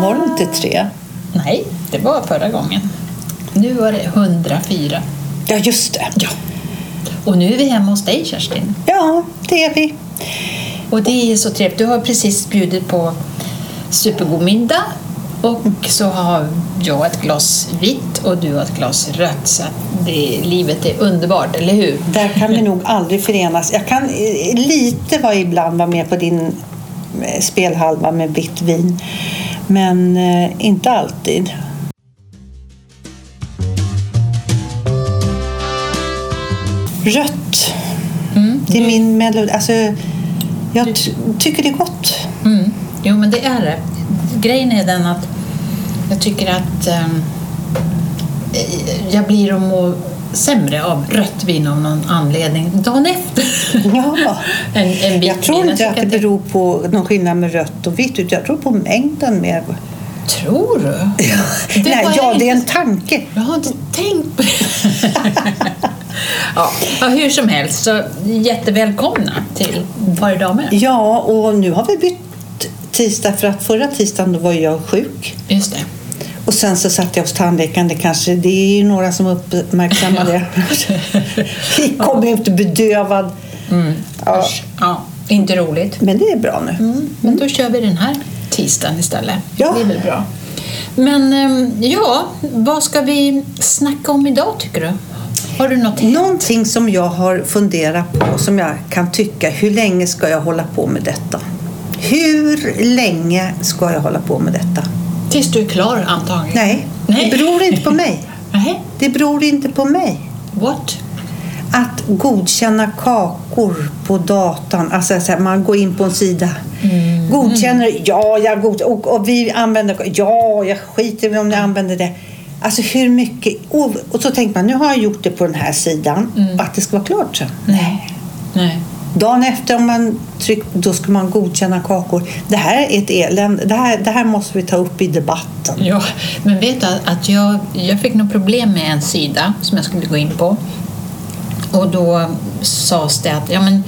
Var det inte tre? Nej, det var förra gången. Nu var det 104. Ja, just det. Ja. Och nu är vi hemma hos dig Kerstin. Ja, det är vi. Och det är så trevligt. Du har precis bjudit på supergod middag och så har jag ett glas vitt och du har ett glas rött. Så det, livet är underbart, eller hur? Där kan vi nog aldrig förenas. Jag kan eh, lite vara ibland vara med på din eh, spelhalva med vitt vin. Men eh, inte alltid. Rött. Det är min melodi. Alltså, jag ty- tycker det är gott. Mm. Jo, men det är det. Grejen är den att jag tycker att ehm, eh, jag blir må sämre av rött vin av någon anledning dagen efter. Ja. en, en Jag tror inte att det beror på någon skillnad med rött och vitt. utan Jag tror på mängden mer. Tror du? Det Nej, ja, det är en tanke. Jag har inte tänkt på det. ja, ja, hur som helst, så jättevälkomna till Var damer. Ja, och nu har vi bytt tisdag för att förra tisdagen då var jag sjuk. Just det. Sen så satt jag hos tandläkaren. Det, kanske, det är ju några som uppmärksammar det. Vi kom ut bedövad. Ja, Usch. Ja, inte roligt. men det är bra nu. Mm. Men då kör vi den här tisdagen istället. Ja. Det är väl bra. Men ehm, ja, vad ska vi snacka om idag tycker du? Har du något? Någonting som jag har funderat på, som jag kan tycka, hur länge ska jag hålla på med detta? Hur länge ska jag hålla på med detta? Tills du är klar antagligen? Nej, Nej. det beror inte på mig. Nej. Det beror inte på mig. What? Att godkänna kakor på datan. Alltså man går in på en sida. Godkänner, ja, jag god, och, och vi använder, ja, jag skiter i om ni använder det. Alltså hur mycket, och, och så tänker man, nu har jag gjort det på den här sidan, att det ska vara klart sen. Nej. Nej. Dagen efter om man trycker, då ska man godkänna kakor. Det här är ett elände. Det här, det här måste vi ta upp i debatten. Ja, men vet du att jag, jag fick något problem med en sida som jag skulle gå in på. Och då sades det att ja, men,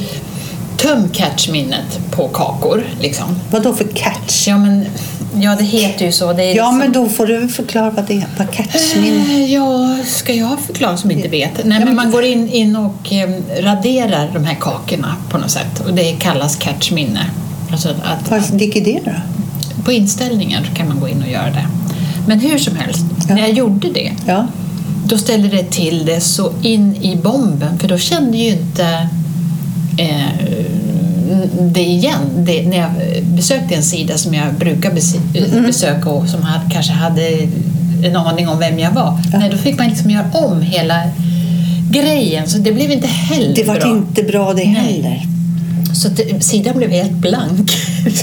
töm catchminnet på kakor. Liksom. Vad då för catch? Ja, men, ja, det heter ju så. Ja, liksom- men då får du förklara vad det är. Vad catchminne Eh, Ja, ska jag förklara som inte vet? Nej, men man går in, in och eh, raderar de här kakorna på något sätt och det kallas catchminne. Alltså att, Vad ligger det då? på inställningar kan man gå in och göra det. Men hur som helst, Ja. när jag gjorde det Ja. då ställde det till det så in i bomben för då kände ju inte eh, det igen. Det, när jag besökte en sida som jag brukar besi- besöka och som hade, kanske hade en aning om vem jag var. Nej, då fick man liksom göra om hela grejen så det blev inte heller Det var bra. inte bra det Nej. heller. Så det, sidan blev helt blank.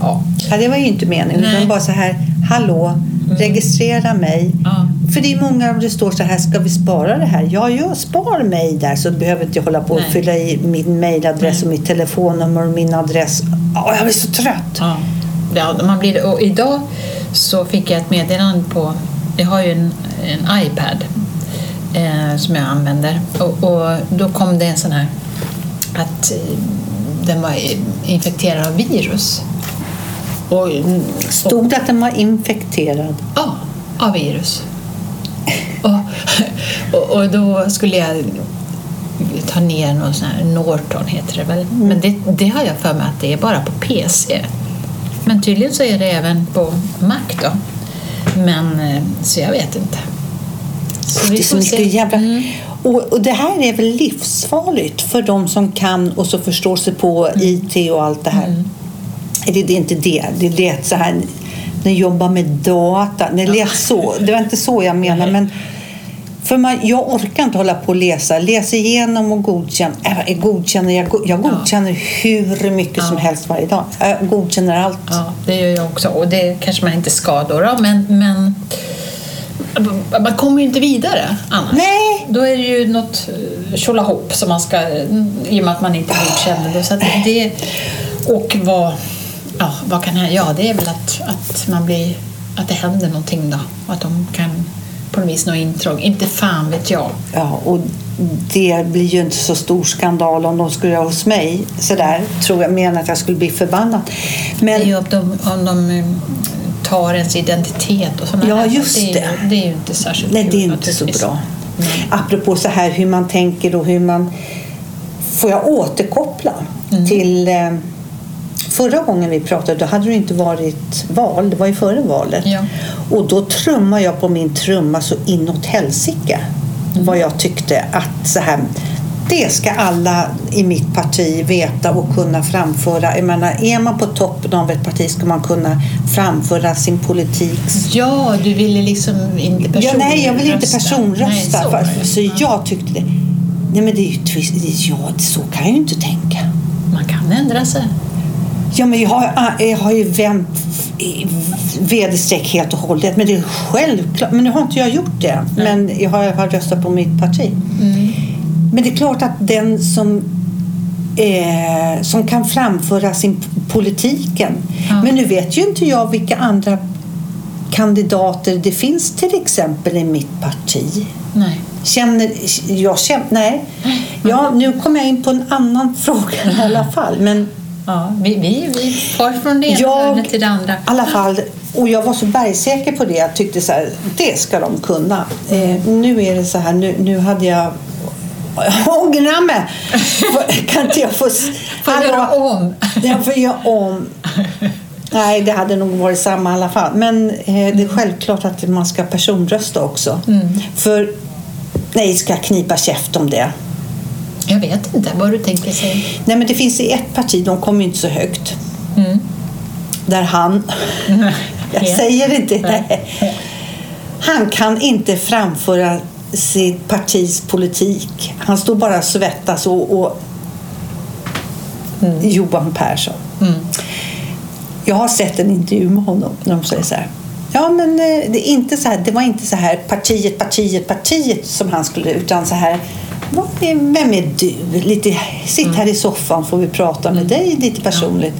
ja. Ja, det var ju inte meningen. Nej. Utan bara så här, hallå, registrera mig. Ja. För det är många det står så här, ska vi spara det här? Ja, jag spar mig där så behöver inte jag hålla på och Nej. fylla i min mailadress och mitt telefonnummer och min adress. Ja, jag blir så trött. Ja, ja man blir, och idag så fick jag ett meddelande på, jag har ju en, en iPad eh, som jag använder och, och då kom det en sån här att eh, den var infekterad av virus. Och, och, Stod det att den var infekterad? ja, av virus. Och, och, och då skulle jag ta ner någon sån här Norton heter det väl. Men det, det har jag för mig att det är bara på PC. Men tydligen så är det även på Mac då. Men eh, så jag vet inte. Så Det är så mycket jävla... Mm. Och, och det här är väl livsfarligt för de som kan och så förstår sig på Mm. IT och allt det här. Eller det är inte det. Det lät så här. Ni jobbar med data. Det lät så. Det var inte så jag menade. Men för man, jag orkar inte hålla på och läsa. Läs igenom och godkänna. Äh, godkänner, jag, go- jag godkänner hur mycket som Ja. helst varje dag. Jag godkänner allt. Ja, det gör jag också. Och det kanske man inte ska då, då men, men man kommer ju inte vidare annars. Nej. Då är det ju något eh, tjolahopp som man ska, i och med att man inte godkänner det. Så det och vad, ja, vad kan hända? Ja, det är väl att, att man blir, att det händer någonting då. Och att de kan på något vis nå intrång. Inte fan vet jag. Ja, och det blir ju inte så stor skandal om de skulle göra hos mig. Så där tror jag, än att jag skulle bli förbannad. Men Det är ju om de, om de eh, tar ens identitet och sådana Ja, just det. Är, det. ju- det är ju inte särskilt Nej, det är inte så bra. Apropå så här hur man tänker och hur man... Får jag återkoppla Mm. till eh, förra gången vi pratade? Då hade det inte varit val. Det var ju före valet. Ja. Och då trummade jag på min trumma så inåt helsike Mm. vad jag tyckte att så här det ska alla i mitt parti veta och kunna framföra. Jag menar, är man på toppen av ett parti ska man kunna framföra sin politik Ja, du ville liksom inte personrösta. Ja, nej, jag vill inte Nej, personrösta. så för, så jag tyckte det. Nej, men det är ju twist. Ja, så kan jag ju inte tänka. Man kan ändra sig. Ja, men jag har, jag har ju vänt vd-streck helt och hållet. Men det är självklart. Men nu har inte jag gjort det. Men jag har, jag har röstat på mitt parti. Men det är klart att den som, eh, som kan framföra sin politiken. Ja. Men nu vet ju inte jag vilka andra kandidater det finns till exempel i mitt parti. Nej. Känner, jag känner, nej. Ja, nu kommer jag in på en annan fråga i alla fall. Men Ja, vi, vi, vi far från det ena jag, hörnet till det andra. i alla fall, och jag var så bergsäker på det. Jag tyckte så här, det ska de kunna. Eh, nu är det så här, nu, nu hade jag ångrar mig. Kan inte jag få... Får Hallå? göra om. Jag får göra om. Nej, det hade nog varit samma i alla fall. Men eh, det är självklart att man ska personrösta också. För nej, ska jag knipa käft om det? Jag vet inte vad du tänker säga. Nej, men det finns i ett parti, de kommer inte så högt. Mm. Där han, jag Ja. säger inte nej. Han kan inte framföra sitt partis politik. Han står bara och svettas och, och Johan Persson. Mm. Jag har sett en intervju med honom när de säger så här. Ja, men eh, det, är inte så här, det var inte så här partiet, partiet, partiet som han skulle, utan så här. "Vad är- Vem är du? Lite, sitt här i soffan får vi prata med dig lite personligt.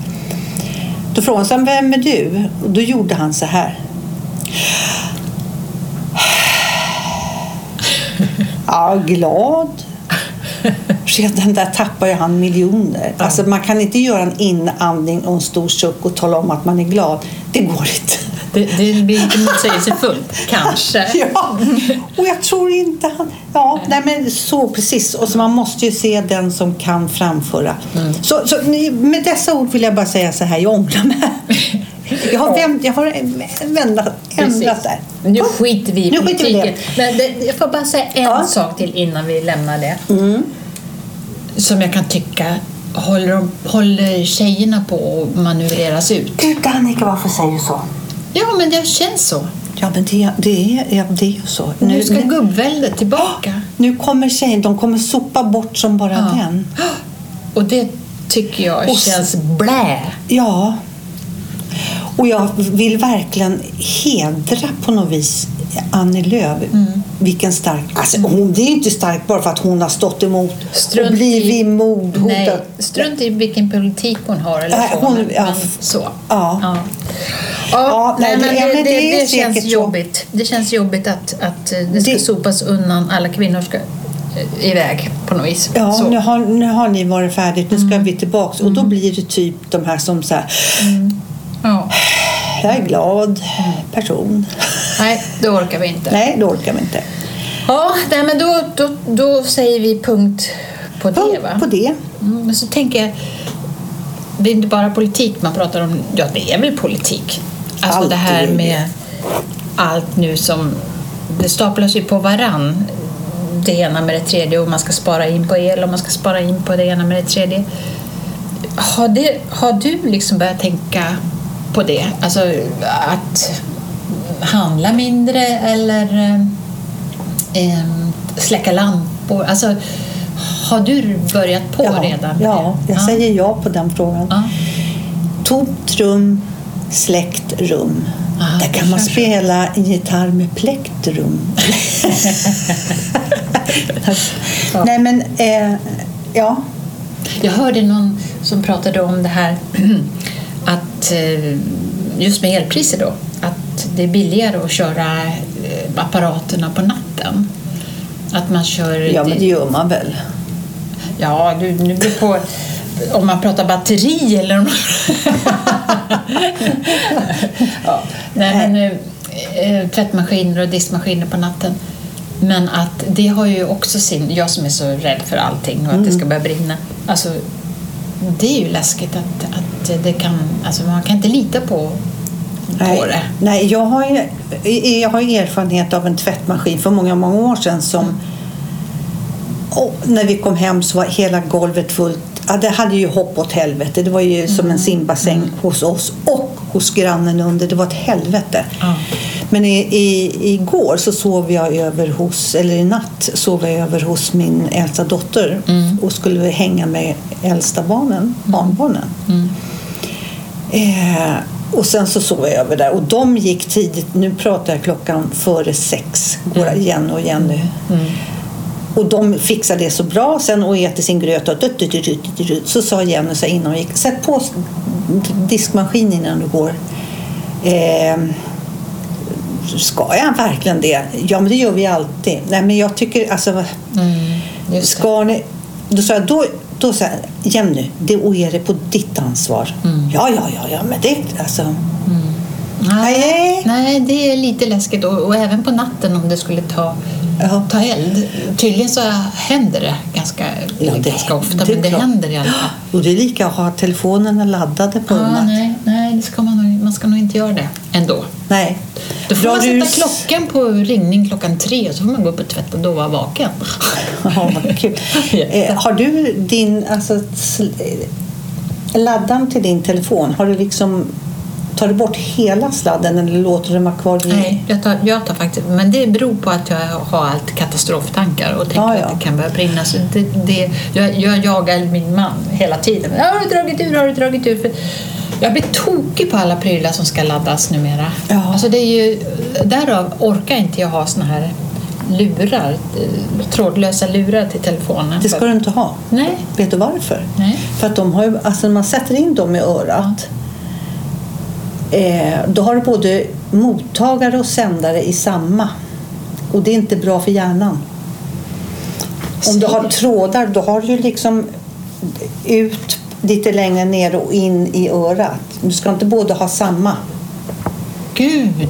Då frågade han vem är du? Och då gjorde han så här. Ja, glad. Redan där tappar ju han miljoner. Alltså man kan inte göra en inandning och en stor suck och tala om att man är glad. Det går inte. Det, det blir lite motsägelsefullt, kanske. Ja, och jag tror inte han... Ja, nej men så precis. Och så man måste ju se den som kan framföra. Så, så ni- med dessa ord vill jag bara säga så här, jag ångrar mig. Jag har, vänt, jag har ändrat, ändrat där. Nu skiter vi i Nu politiken. Men det, jag får bara säga en Ja. sak till innan vi lämnar det. Mm. Som jag kan tycka håller, håller tjejerna på att manövreras ut. Gud Annika, varför säger du så? Ja, men det känns så. Ja, men det, det, är, ja, det är ju så. Nu ska nu, gubbväldet tillbaka. nu kommer tjejen, de kommer sopa bort som bara Ja. den. Och det tycker jag Och känns blä. Ja. Och jag vill verkligen hedra på något vis Annie Lööf. Mm. Vilken stark... Alltså, hon det är ju inte stark bara för att hon har stått emot Strunt och blivit mordhotad. Nej, strunt i vilken politik hon har eller så. hon- ja, så. ja. Ja, Ja, nej, men det- det, det, det känns säkert så. jobbigt. Det känns jobbigt att, att eh, det ska Det- sopas undan. Alla kvinnor ska eh, iväg på något vis. Ja, Så. nu har, nu har ni varit färdigt, nu ska Mm. vi tillbaks. Och då blir det typ de här som så här, Ja. jag är glad person. Nej, det orkar vi inte. Nej, det orkar vi inte. Ja, nej, men då, då, då säger vi punkt på det. Punkt Va? på det. Mm, men så tänker jag, det är inte bara politik man pratar om. Ja, det är väl politik. Alltså Allt det här med allt nu som... Det staplas ju på varann. Det ena med det tredje och man ska spara in på el och man ska spara in på det ena med det tredje. Har, det, har du liksom börjat tänka på det? Alltså att handla mindre eller eh, släcka lampor? Alltså, har du börjat på ja, redan? ja, jag säger ja på den frågan. Ja. Tomt rum, släckt rum. Ah, Där kan man spela en gitarr med plektrum. Nej men, eh, ja. Jag hörde någon som pratade om det här att eh, just med elpriser då, att det är billigare att köra eh, apparaterna på natten. Att man kör... Ja men det gör man väl. Ja, du, nu beror på om man pratar batteri eller om... ja. Nej, men eh, tvättmaskiner och diskmaskiner på natten. Men att det har ju också sin... Jag som är så rädd för allting och att det ska börja brinna. Alltså, det är ju läskigt att, att det kan... Alltså man kan inte lita på, det. Nej, jag har, ju, jag har erfarenhet av en tvättmaskin för många, många år sedan som när vi kom hem så var hela golvet fullt. Ja, det hade ju hopp åt helvete. Det var ju som en simbassäng hos oss och hos grannen under. Det var ett helvete. Ja. Men i, i, igår så sov jag över hos, eller i natt sov jag över hos min äldsta dotter och skulle hänga med äldsta barnen, barnbarnen. Eh, och sen så sov jag över där och de gick tidigt. Nu pratar jag klockan före sex. Går igen och igen nu. Och de fixade det så bra sen och äter sin gröt och dut, dut, dut, dut, så sa Jenny så innan hon gick sätt på diskmaskinen innan du går. Eh, ska jag verkligen det? Ja men det gör vi alltid. Nej men jag tycker alltså Mm, ska ni... Då sa jag, då, då sa jag, Jenny, det är det på ditt ansvar. Mm. Ja, ja, ja, ja, men det alltså... Nej, Nej. nej, det är lite läskigt. Och, och även på natten om det skulle ta, Ja. ta eld. Tydligen så händer det ganska, Ja, det ganska ofta, händer, men det klart. händer i alla fall. Och det är lika att ha telefonerna laddade på Ja, natt. nej, nej det ska man, man ska nog inte göra det ändå. Nej. Då får Drar man sätta du- klockan på ringning klockan tre och så får man gå upp och tvätta och då vara vaken. Ja, vad kul. Eh, har du din, alltså, sl- eh, laddaren till din telefon, har du liksom, tar du bort hela sladden eller låter du den vara kvar? Nej, jag tar, jag tar faktiskt, men det beror på att jag har allt katastroftankar och tänker Ja, ja. att det kan börja brinna. Så det, det, jag, jag jagar min man hela tiden. Ja, Har du dragit ur? Har du dragit ur? För jag blir tokig på alla prylar som ska laddas numera. Ja. Alltså det är ju, därav orkar inte jag ha såna här lurar, eh, trådlösa lurar till telefonen. Det ska du inte ha. Nej. Vet du varför? Nej. För att de har ju, alltså när man sätter in dem i örat eh, då har du både mottagare och sändare i samma. Och det är inte bra för hjärnan. Om du har trådar då har du liksom ut lite längre ner och in i örat. Du ska inte både ha samma. Gud,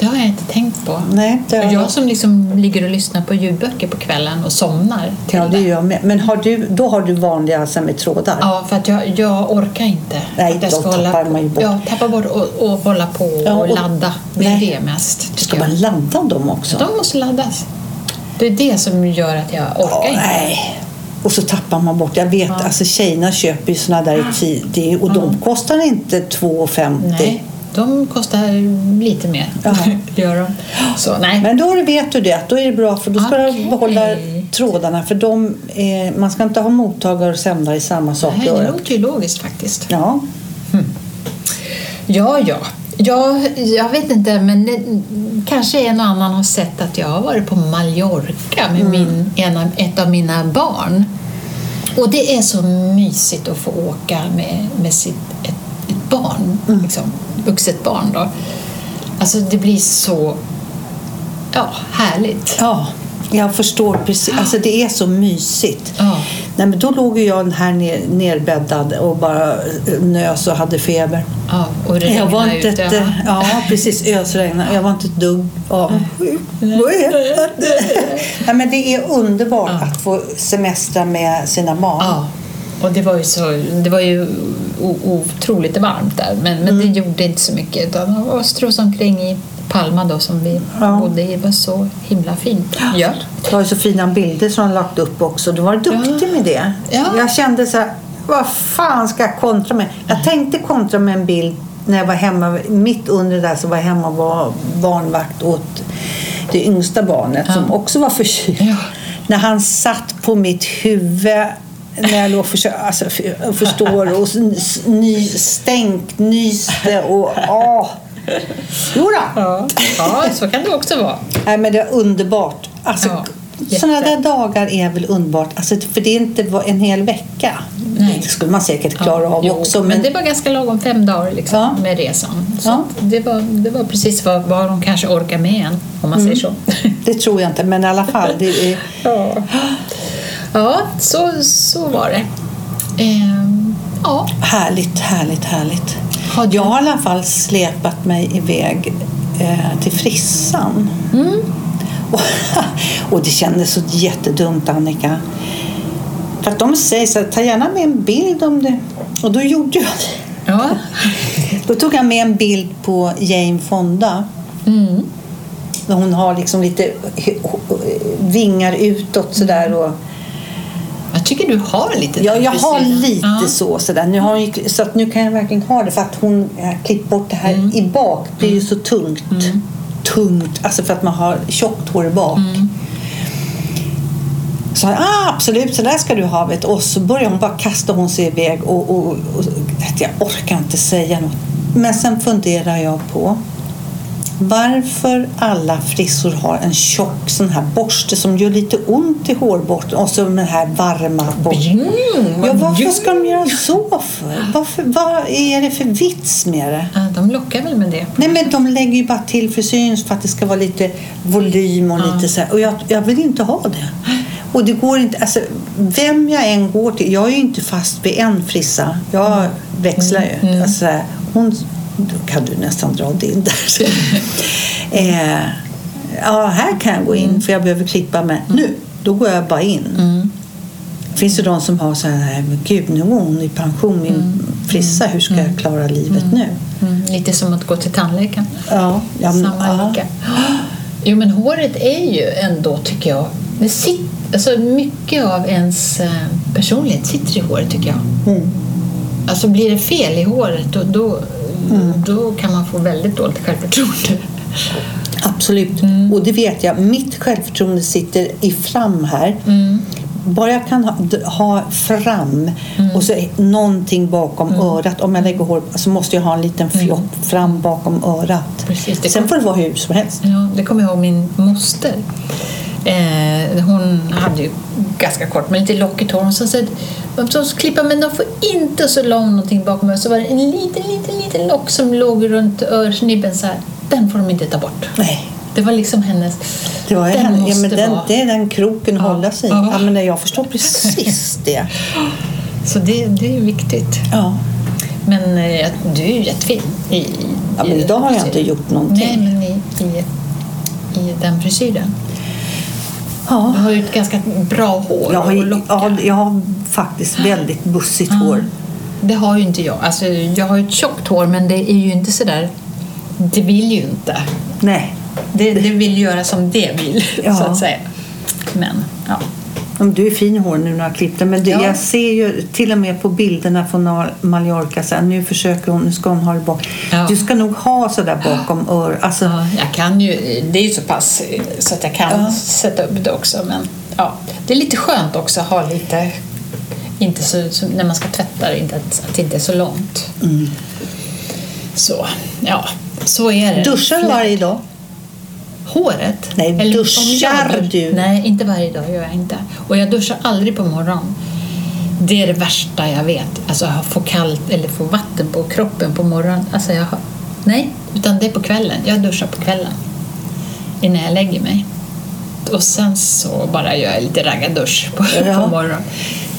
det har jag inte tänkt på. Nej, det har jag som liksom ligger och lyssnar på ljudböcker på kvällen och somnar till Ja, det gör jag med. Men har du, då har du vanliga alltså med trådar? Ja, för att jag, jag orkar inte. Nej, att jag då tappar man ju bort. Ja, tappa bort och, och hålla på Ja, och, och- ladda. Det är nej. det mest. Ska man ladda dem också? De måste laddas. Det är det som gör att jag orkar Ja, inte. nej. Och så tappar man bort. Jag vet, Ja. alltså tjejerna köper ju såna där i tid det- och de kostar inte 2,50. Nej, de kostar lite mer. Gör de. Så nej. Men då vet du det, då är det bra för då ska Okej. du behålla trådarna för de, eh, man ska inte ha mottagare och sändare i samma sak det låter ju logiskt faktiskt. Ja, Ja, ja. Ja, jag vet inte, men det, kanske en och annan har sett att jag har varit på Mallorca med min, en ett av mina barn. Och det är så mysigt att få åka med, med sitt, barn, liksom, vuxet barn. Då. Alltså det blir så ja, härligt. ja jag förstår precis. Alltså det är så mysigt. Ja. Nej, men då låg jag här ner, nerbäddad och bara eh, nös och hade feber. Ja, och det Jag var inte ute. ett, ja, precis. Ösregnar. Jag var inte ett dugg avundsjuk. Ja, men det är underbart Ja. att få semestra med sina barn. Ja, och det var ju, så, det var ju otroligt varmt där men, men Mm. det gjorde inte så mycket. Utan det var strosade omkring i Palma då som vi Ja. bodde i. Det var så himla fint. Ja. Du har ju så fina bilder som har lagt upp också. Du var duktig med det. Ja. Jag kände så här, vad fan ska jag kontra med? Jag tänkte kontra med en bild när jag var hemma. Mitt under det där så var jag hemma och var barnvakt åt det yngsta barnet som också var förkyld. Ja. När han satt på mitt huvud när jag låg för, alltså, för, förstår och ny, nyste och åh. Jodå. Ja. ja, så kan det också vara. Nej, men det är underbart. Alltså, Ja, sådana där dagar är väl underbart. Alltså, för det är inte en hel vecka. Nej. Det skulle man säkert klara av Jo, också. Men, Men, det var ganska lagom fem dagar liksom, Ja. med resan. Så Ja. det, var, det var precis vad, vad de kanske orkar med en, om man säger så. det tror jag inte. Men i alla fall. Det är, Ja, ja så, så var det. Ehm, ja. härligt, härligt, härligt. Har du- Jag har i alla fall släpat mig iväg eh, till frissan. Mm. Och, och det kändes så jättedumt, Annika. För att de säger så här, ta gärna med en bild om det. Och då gjorde jag det. Ja. Då tog jag med en bild på Jane Fonda. Mm. Hon har liksom lite vingar utåt sådär. Och, Jag tycker du har lite ja, jag har lite Ja. så. Sådär. Nu, har ju- så att nu kan jag verkligen ha det för att hon har klippt bort det här i bak. Det är ju så tungt. Tungt, alltså för att man har tjockt hår i bak. Så ah, absolut, så där ska du ha. Vet. du. Och så börjar hon bara kasta hon sig iväg och, och, och jag orkar inte säga något. Men sen funderar jag på varför alla frissor har en tjock sån här borste som gör lite ont i hårborsten och så den här varma borsten. Mm, Ja, varför ska de göra så för? Varför, vad är det för vits med det? Ja, de lockar väl med det. Nej, men de lägger ju bara till frisyren för att det ska vara lite volym och lite så här. Och jag, jag vill inte ha det. Och det går inte, alltså, vem jag än går till, jag är ju inte fast vid en frissa. Jag växlar ju. Alltså, hon, då kan du nästan dra din där. eh, ja, här kan jag gå in för jag behöver klippa mig nu. Då går jag bara in. Finns det de som har så här, men gud nu går hon i pension, min frissa, hur ska jag klara livet nu? Mm, lite som att gå till tandläkaren. Ja, ja, men- Samma ja. Jo, men håret är ju ändå, tycker jag, det sit, alltså mycket av ens eh, personlighet sitter i håret, tycker jag. Mm. Alltså blir det fel i håret, då, då, då kan man få väldigt dåligt självförtroende. Absolut. Mm. Och det vet jag. Mitt självförtroende sitter i fram här. Mm. Bara jag kan ha, ha fram Mm. och så någonting bakom örat. Om jag lägger hår så måste jag ha en liten flopp fram bakom örat. Mm. Precis, Sen får det vara hur som helst. Ja, det kommer jag ihåg min moster. Eh, hon hade ju ganska kort, men lite lockigt hår. Hon sa att de klippa men de får inte så lång någonting bakom örat. Så var det en liten, liten, liten lock som låg runt örsnibben så här. Den får de inte ta bort. Nej. Det var liksom hennes... Det, var den henne. ja, men den, vara... det är den kroken Ja. hålla sig i. Ja. Ja, men jag förstår precis det. Så det, det är viktigt. Ja. Men eh, du är ju jättefin. I, i, Ja, men idag har jag inte gjort någonting. Nej, men i, i, i den frisyren. Ja. Du har ju ett ganska bra hår Jag, har, ja, jag har faktiskt väldigt bussigt hår. Det har ju inte jag. Alltså, jag har ju ett tjockt hår men det är ju inte sådär... Det vill ju inte. Nej. Det, det vill göra som det vill, Ja. så att säga. Men, ja. Du är fin i hår nu när du har klippt den. Men det, Ja. jag ser ju till och med på bilderna från Mallorca så här, nu försöker hon, nu ska hon ha det bak. Ja. Du ska nog ha så där bakom örat. Alltså, Ja, jag kan ju, det är ju så pass så att jag kan Ja. sätta upp det också. Men ja, det är lite skönt också att ha lite, inte så, så, när man ska tvätta det, inte att, att det inte är så långt. Mm. Så, ja, så är det. duschar du varje dag? Håret? Nej, jag duschar dusch- du? Nej, inte varje dag gör jag inte. Och jag duschar aldrig på morgonen. Det är det värsta jag vet. Alltså att få kallt eller få vatten på kroppen på morgonen. Alltså jag har... Nej, utan det är på kvällen. Jag duschar på kvällen. Innan jag lägger mig. Och sen så bara gör jag lite raggardusch på, Ja. på morgonen.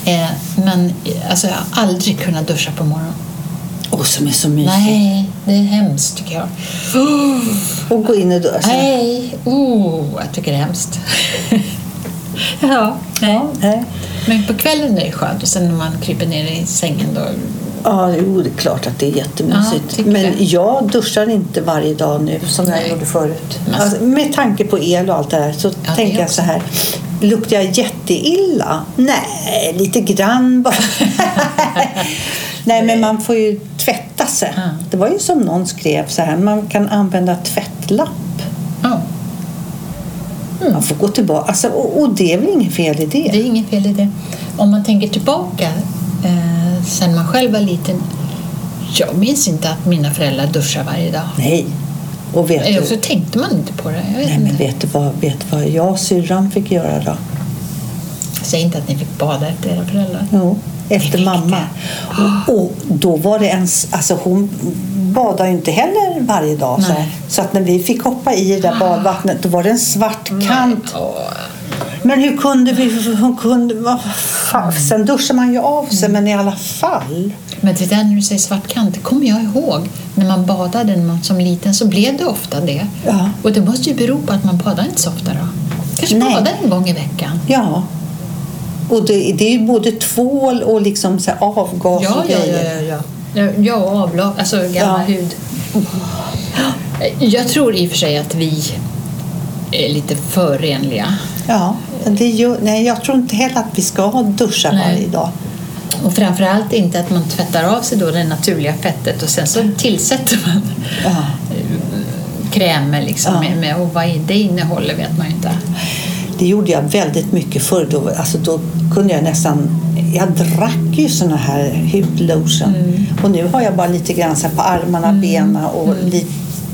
Eh, men alltså jag har aldrig kunnat duscha på morgonen. Åh, som är så mysigt. Nej, det är hemskt tycker jag. Och gå in och duscha. Nej, oh, jag tycker det är hemskt. ja, nej. Nej. Men på kvällen är det skönt och sen när man kryper ner i sängen då... Ja, jo, det är klart att det är Ja, jättemysigt. tycker Men det. jag duschar inte varje dag nu som jag Nej. gjorde förut. Alltså, med tanke på el och allt det där så det tänker jag så här. Luktar jag jätteilla? Nej, lite grann bara. Nej, men man får ju tvätta sig. Ja. Det var ju som någon skrev så här. Man kan använda tvättlapp. Ja, Man får gå tillbaka. Alltså, och, och det är väl inget fel i det? det är inget fel i det. Om man tänker tillbaka eh, sen man själv var liten. Jag minns inte att mina föräldrar duschar varje dag. Nej. Och vet Eller du, så tänkte man inte på det. Nej, men vet du vad, vet du vad jag och syrran fick göra då? Säg inte att ni fick bada efter era föräldrar. Jo, efter mamma. Och, och då var det en... Alltså hon badade inte heller varje dag. Så, så att när vi fick hoppa i det där badvattnet då var det en svart kant. Men hur kunde vi... Hon kunde, vad fan, sen duschar man ju av sig, men i alla fall. Men det där när du säger svart kant, det kommer jag ihåg. När man badade när man som liten så blev det ofta det. Ja. Och det måste ju bero på att man badar inte så ofta då. Kanske Nej. badar en gång i veckan. Ja. Och det, det är ju både tvål och liksom så avgas Ja, och ja, ja, grejer. ja, ja. Ja, och avlag, alltså gammal Ja. hud. Jag tror i och för sig att vi är lite för renliga. Ja, det gör, nej, jag tror inte heller att vi ska duscha Nej. varje dag. Och framförallt inte att man tvättar av sig då det naturliga fettet och sen så tillsätter man Ja. krämer liksom Ja. med, och vad det innehåller vet man ju inte. Det gjorde jag väldigt mycket förr. Då, alltså då kunde jag nästan... Jag drack ju såna här hudlotion. Mm. Och nu har jag bara lite grann på armarna, benen och Mm. li,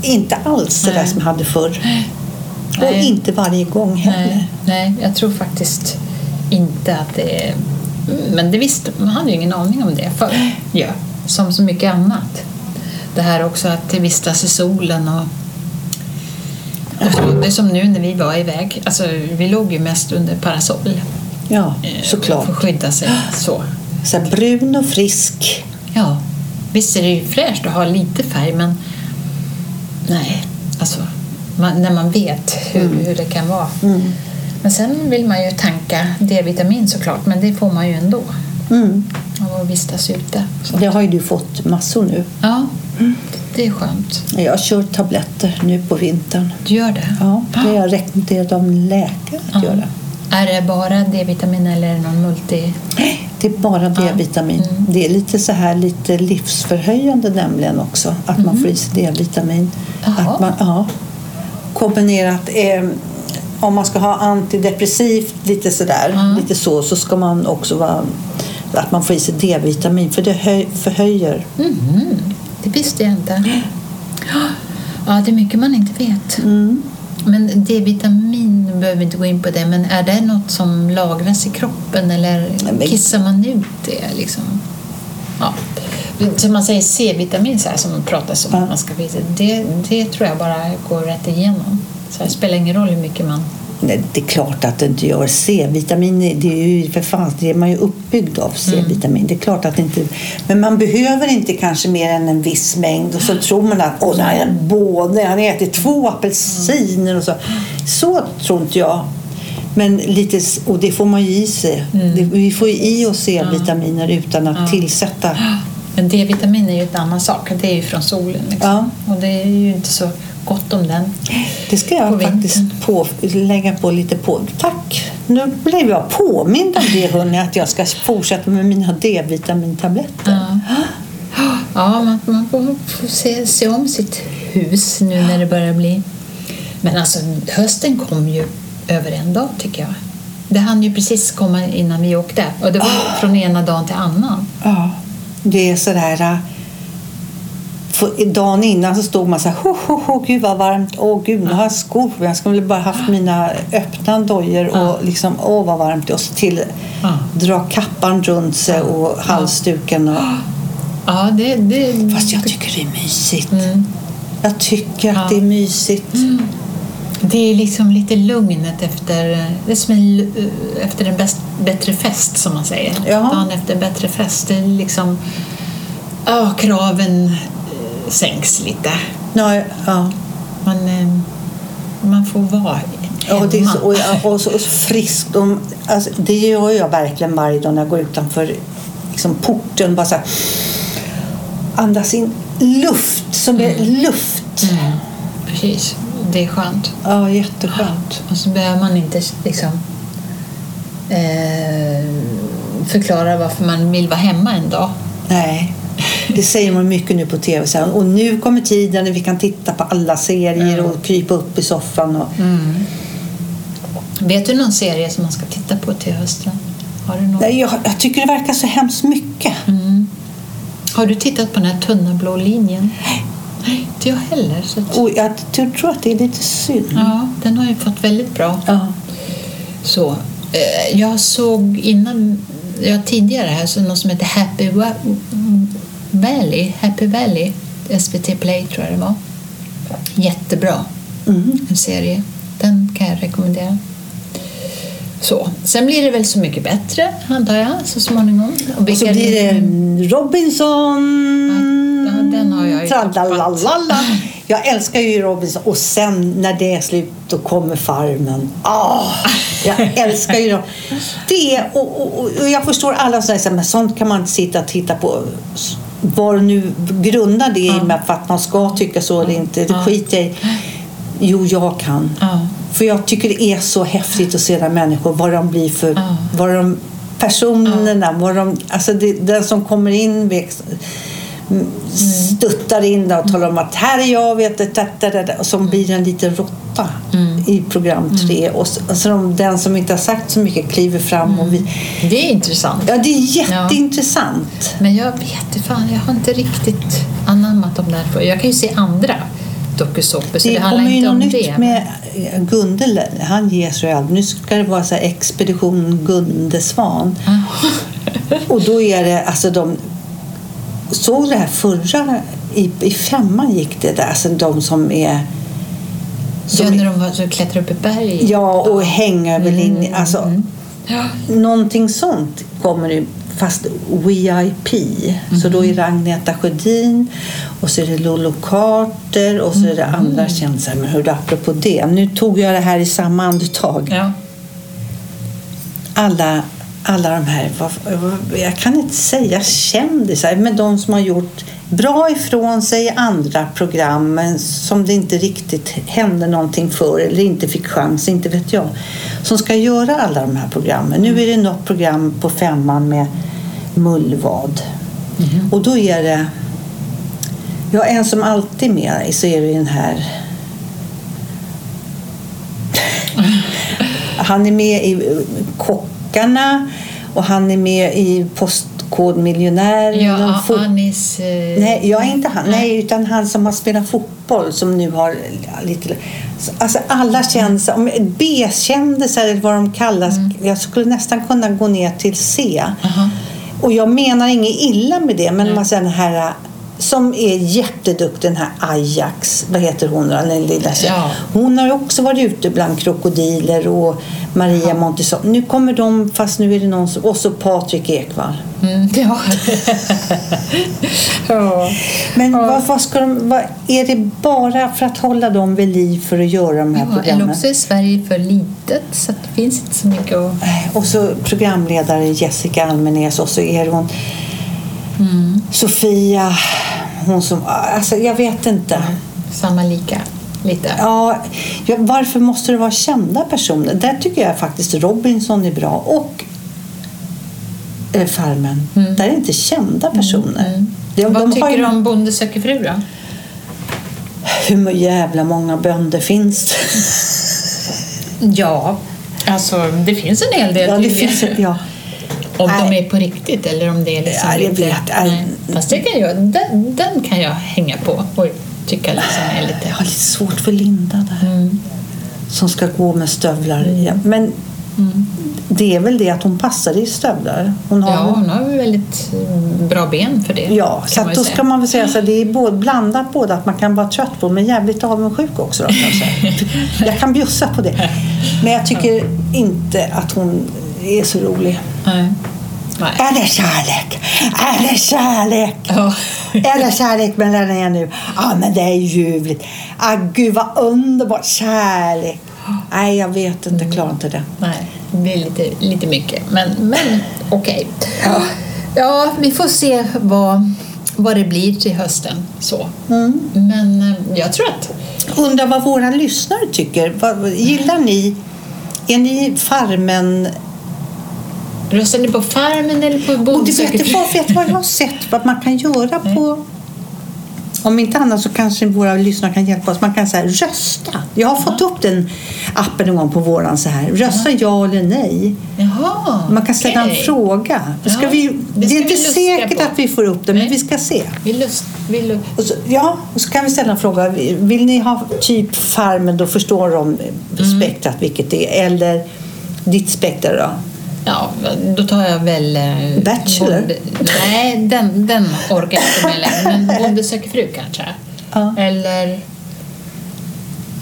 inte alls det där som jag hade förr. Och Nej. inte varje gång heller. Nej, nej, jag tror faktiskt inte att det är... Men det visste, man hade ju ingen aning om det förr. Ja, som så mycket annat. Det här också att vistas i solen och... Det är som nu när vi var iväg. Alltså, vi låg ju mest under parasoll. Ja, eh, För att såklart. skydda sig. Så. Så brun och frisk. Ja, visst är det ju fräscht att ha lite färg men nej, alltså man, när man vet hur, hur det kan vara. Mm. Men sen vill man ju tanka D-vitamin såklart, men det får man ju ändå Mm. att vistas ute. Så. Det har ju du fått massor nu. Ja, det är skönt. Jag kör tabletter nu på vintern. Du gör det? Ja, det är jag rekommenderad av en läkare att Ja. göra. Är det bara D-vitamin eller är det någon multi? Det är bara D-vitamin. Mm. Det är lite så här lite livsförhöjande nämligen också. Att man får i sig D-vitamin. Mm. Jaha. Att man, ja, kombinerat eh, om man ska ha antidepressivt lite sådär, Mm. lite så, så ska man också vara att man får i sig D-vitamin för det höj, förhöjer. Mhm, det visste jag inte. Ja, det är mycket man inte vet. Mm. Men D-vitamin behöver vi inte gå in på det, men är det något som lagras i kroppen eller kissar man ut det? Liksom? Ja. Så man säger C-vitamin så här som man pratar om Ja. man ska visa, det, det tror jag bara går rätt igenom. Så det spelar ingen roll hur mycket man... Nej, det är klart att det inte gör. C-vitamin det är ju för fan, det är man ju uppbyggd av C-vitamin. Det är klart att det inte... Men man behöver inte kanske mer än en viss mängd och så tror man att åh, nej, både, han äter två apelsiner och så. Så tror inte jag. Men lite, och det får man ju i sig. Det, vi får ju i oss C-vitaminer utan att tillsätta. Men D-vitamin är ju en annan sak, det är ju från solen. Liksom. Och det är ju inte så gott om den. Det ska På jag vintern. faktiskt på, lägga på lite på. Tack! Nu blev jag påmind om det, hörni, att jag ska fortsätta med mina D-vitamintabletter. Ja, ja man, man får, se, se om sitt hus nu när det börjar bli... Men alltså, hösten kom ju över en dag tycker jag. Det hann ju precis komma innan vi åkte och det var från ena dagen till annan. Ja, det är sådär... äh, dagen innan så stod man så här, ho, ho, ho, gud vad varmt, åh gud, nu har jag skor. Jag skulle bara haft mina öppna dojor och liksom, åh vad varmt. Och så till dra kappan runt sig och halsduken. Och, Ja, det... det fast jag tycker det är mysigt. Mm. Jag tycker att Ja. det är mysigt. Det är liksom lite lugnet efter, det är som en, lu- efter en bäst, bättre fest som man säger. Ja. Dagen efter en bättre fest. Det är liksom, ja, kraven eh, sänks lite. Ja, ja. Man, eh, man får vara Ja, och, det är så, hemma. och, och så och så friskt. Och, alltså, det gör jag verkligen varje dag när jag går utanför liksom, porten. Bara så här, andas in luft som är luft. Mm, precis, det är skönt. Ja, jätteskönt. Och så behöver man inte liksom, eh, förklara varför man vill vara hemma en dag. Nej, det säger man mycket nu på tv. Så här, och nu kommer tiden när vi kan titta på alla serier Mm. och krypa upp i soffan. Och, Vet du någon serie som man ska titta på till hösten? Har du, någon? Nej, jag, jag tycker det verkar så hemskt mycket. Mm. Har du tittat på den här tunna blå linjen? Nej, inte jag heller. Så att, Och jag tror att det är lite synd. ja, den har ju fått väldigt bra. Ja. Så, eh, jag såg innan, ja, tidigare här, så något som heter Happy Valley, Happy Valley, SVT Play tror jag det var. Jättebra Mm. en serie. Den kan jag rekommendera. Så. Sen blir det väl så mycket bättre, antar jag, så småningom. Och, och så blir det Robinson. Ja, den har jag ju Tralalalala. Jag älskar ju Robinson. Och sen när det är slut, då kommer Farmen. Ah, jag älskar ju dem. Det, och, och, och jag förstår alla som säger men sånt kan man inte sitta och titta på. Vad nu grundar det i med att man ska tycka så eller inte, det skiter jag i. Jo, jag kan. För jag tycker det är så häftigt att se när människor, vad de blir för, vad de personerna, vad de, alltså det, den som kommer in stuttar in och talar om att här är jag, vet det, och som blir en liten råtta mm. i program tre. Mm. Och, så, och så den som inte har sagt så mycket kliver fram. Och vi... Det är intressant. Ja, det är jätteintressant. Ja. Men jag vet fan, jag har inte riktigt anammat dem där. Jag kan ju se andra dokusåpor, så det, det handlar inte om det. Det nytt med Gunde, han ges ju aldrig. Nu ska det vara så Expedition Gunde Svan. och då är det, alltså de såg det här förra, i, i femman gick det där, alltså de som är som, ja, när de var, klättrar upp i berg? Ja, och hänga över linjen. Mm. Alltså, mm. Ja. Någonting sånt kommer det, fast VIP. Mm. Så då är det Agneta Sjödin och så är det Lolo Carter och så är det andra mm. kändisar. Men hur apropå det, nu tog jag det här i samma andetag. Ja. Alla alla de här, jag kan inte säga kändisar, men de som har gjort bra ifrån sig i andra program men som det inte riktigt hände någonting för eller inte fick chans, inte vet jag. Som ska göra alla de här programmen. Nu är det något program på femman med Mullvad. Mm. Och då är det, ja en som alltid är med så är det den här Han är med i Kock Kockarna och han är med i Postkodmiljonär. Ja, fot- Anis... Eh... Nej, jag är inte han. Nej, utan han som har spelat fotboll som nu har lite... Alltså alla kändisar, B-kändisar eller vad de kallas. Mm. Jag skulle nästan kunna gå ner till C. Uh-huh. Och jag menar inget illa med det, men man säger den här som är jätteduktig, den här Ajax, vad heter hon då, den lilla ja. Hon har också varit ute bland krokodiler och Maria ja. Montesson. Nu kommer de, fast nu är det någon som, och så Patrik Ekwall. Mm, ja. ja. Men ja. Vad, vad, ska de, vad, är det bara för att hålla dem vid liv för att göra de här ja, programmen? Eller också är Sverige för litet så det finns inte så mycket att... Och så programledare Jessica Almenäs och så är hon mm. Sofia hon som, alltså jag vet inte. Samma lika lite. Ja, varför måste det vara kända personer? Där tycker jag faktiskt Robinson är bra och eh, Farmen. Mm. Där är inte kända mm, personer. Mm. De, Vad de tycker ju... du om Bonde söker fru då? Hur jävla många bönder finns det? ja, alltså det finns en hel del. Ja, det finns, ja. Om Nej. de är på riktigt eller om det är liksom ja, lite... Vet, Nej. Fast det kan jag, den, den kan jag hänga på och tycka liksom är lite... Jag har lite svårt för Linda där. Mm. Som ska gå med stövlar. Mm. Men mm. det är väl det att hon passar i stövlar. Hon har, ja, hon har väldigt bra ben för det. Ja, så då ska man väl säga så det är både, blandat både att man kan vara trött på men jävligt avundsjuk också. Då, kanske. jag kan bjussa på det. Men jag tycker inte att hon är så rolig. Nej. Nej. Är det kärlek? Är det kärlek? Ja. är det kärlek mellan er nu? Ja, men det är ljuvligt. Ah, gud vad underbart. Kärlek. Nej, jag vet inte. Jag klarar inte det. Nej, det blir lite, lite mycket. Men, men okej. Okay. Ja. ja, vi får se vad, vad det blir till hösten. Så. Mm. Men eh, jag tror att... Undrar vad våra lyssnare tycker. Gillar ni... Är ni Farmen Röstar ni på Farmen eller på Bonde söker fru? Vet vad jag har sett vad man kan göra på om inte annat så kanske våra lyssnare kan hjälpa oss. Man kan säga rösta. Jag har fått upp den appen en gång på våran så här. Rösta ja, eller nej. Jaha, man kan ställa okay. en fråga. Ska vi, det, det är inte säkert på. att vi får upp det, men vi ska se. Vi lust, vi lust. Och så, ja, och så kan vi ställa en fråga. Vill ni ha typ Farmen, då förstår de mm. spektrat vilket det är. Eller ditt spektra då? Ja, då tar jag väl... Eh, Bachelor? Bonde, nej, den, den orkar jag inte med längre. Men Bonde söker fru kanske. Ja. Eller...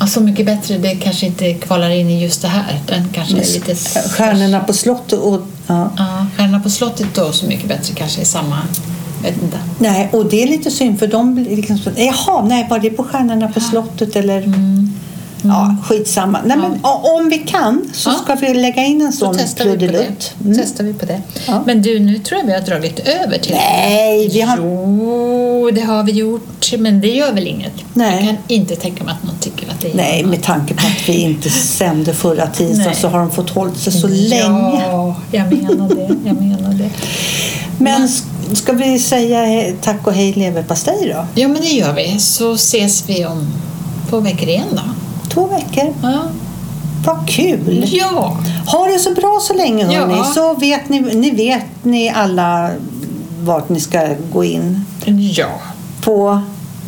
Så mycket bättre, det kanske inte kvalar in i just det här. Den kanske är lite... Stjärnorna på slottet och... Ja. Ja, Stjärnorna på slottet då, Så mycket bättre kanske är samma... Nej, och det är lite synd för de liksom Jaha, nej, var det på Stjärnorna på slottet eller? Mm. Ja, skitsamma. Nej, men, ja, om vi kan så Ja. ska vi lägga in en Så sån trudelutt. Mm. Testar vi på det. Ja. Men du, nu tror jag vi har dragit över till... Nej, vi har... Jo, det har vi gjort, men det gör väl inget. Nej. Jag kan inte tänka mig att någon tycker att det är Nej, något. med tanke på att vi inte sände förra tisdagen så har de fått hålla sig så länge. Ja, jag menar det. Jag menar det. Men ska vi säga tack och hej leverpastej då? Ja, men det gör vi. Så ses vi om två veckor igen då. Två veckor. Ja. Vad kul! Ja. Ha det så bra så länge hörni. Ja. Så vet ni, ni vet ni alla vart ni ska gå in Ja. på.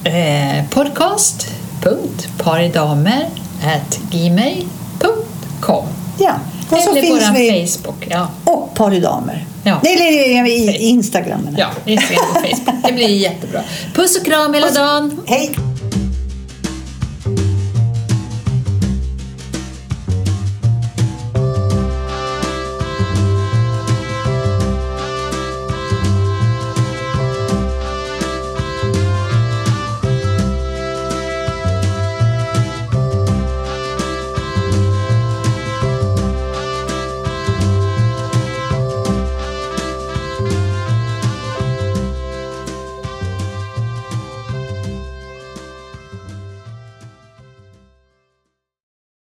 Eh, podcast.paridamer.gmail.com Ja. Och så Eller finns våran vi Facebook. Ja. och Paridamer. Ja. Nej, i Instagram. ja, Instagram och Facebook. Det blir jättebra. Puss och kram hela dagen. Hej!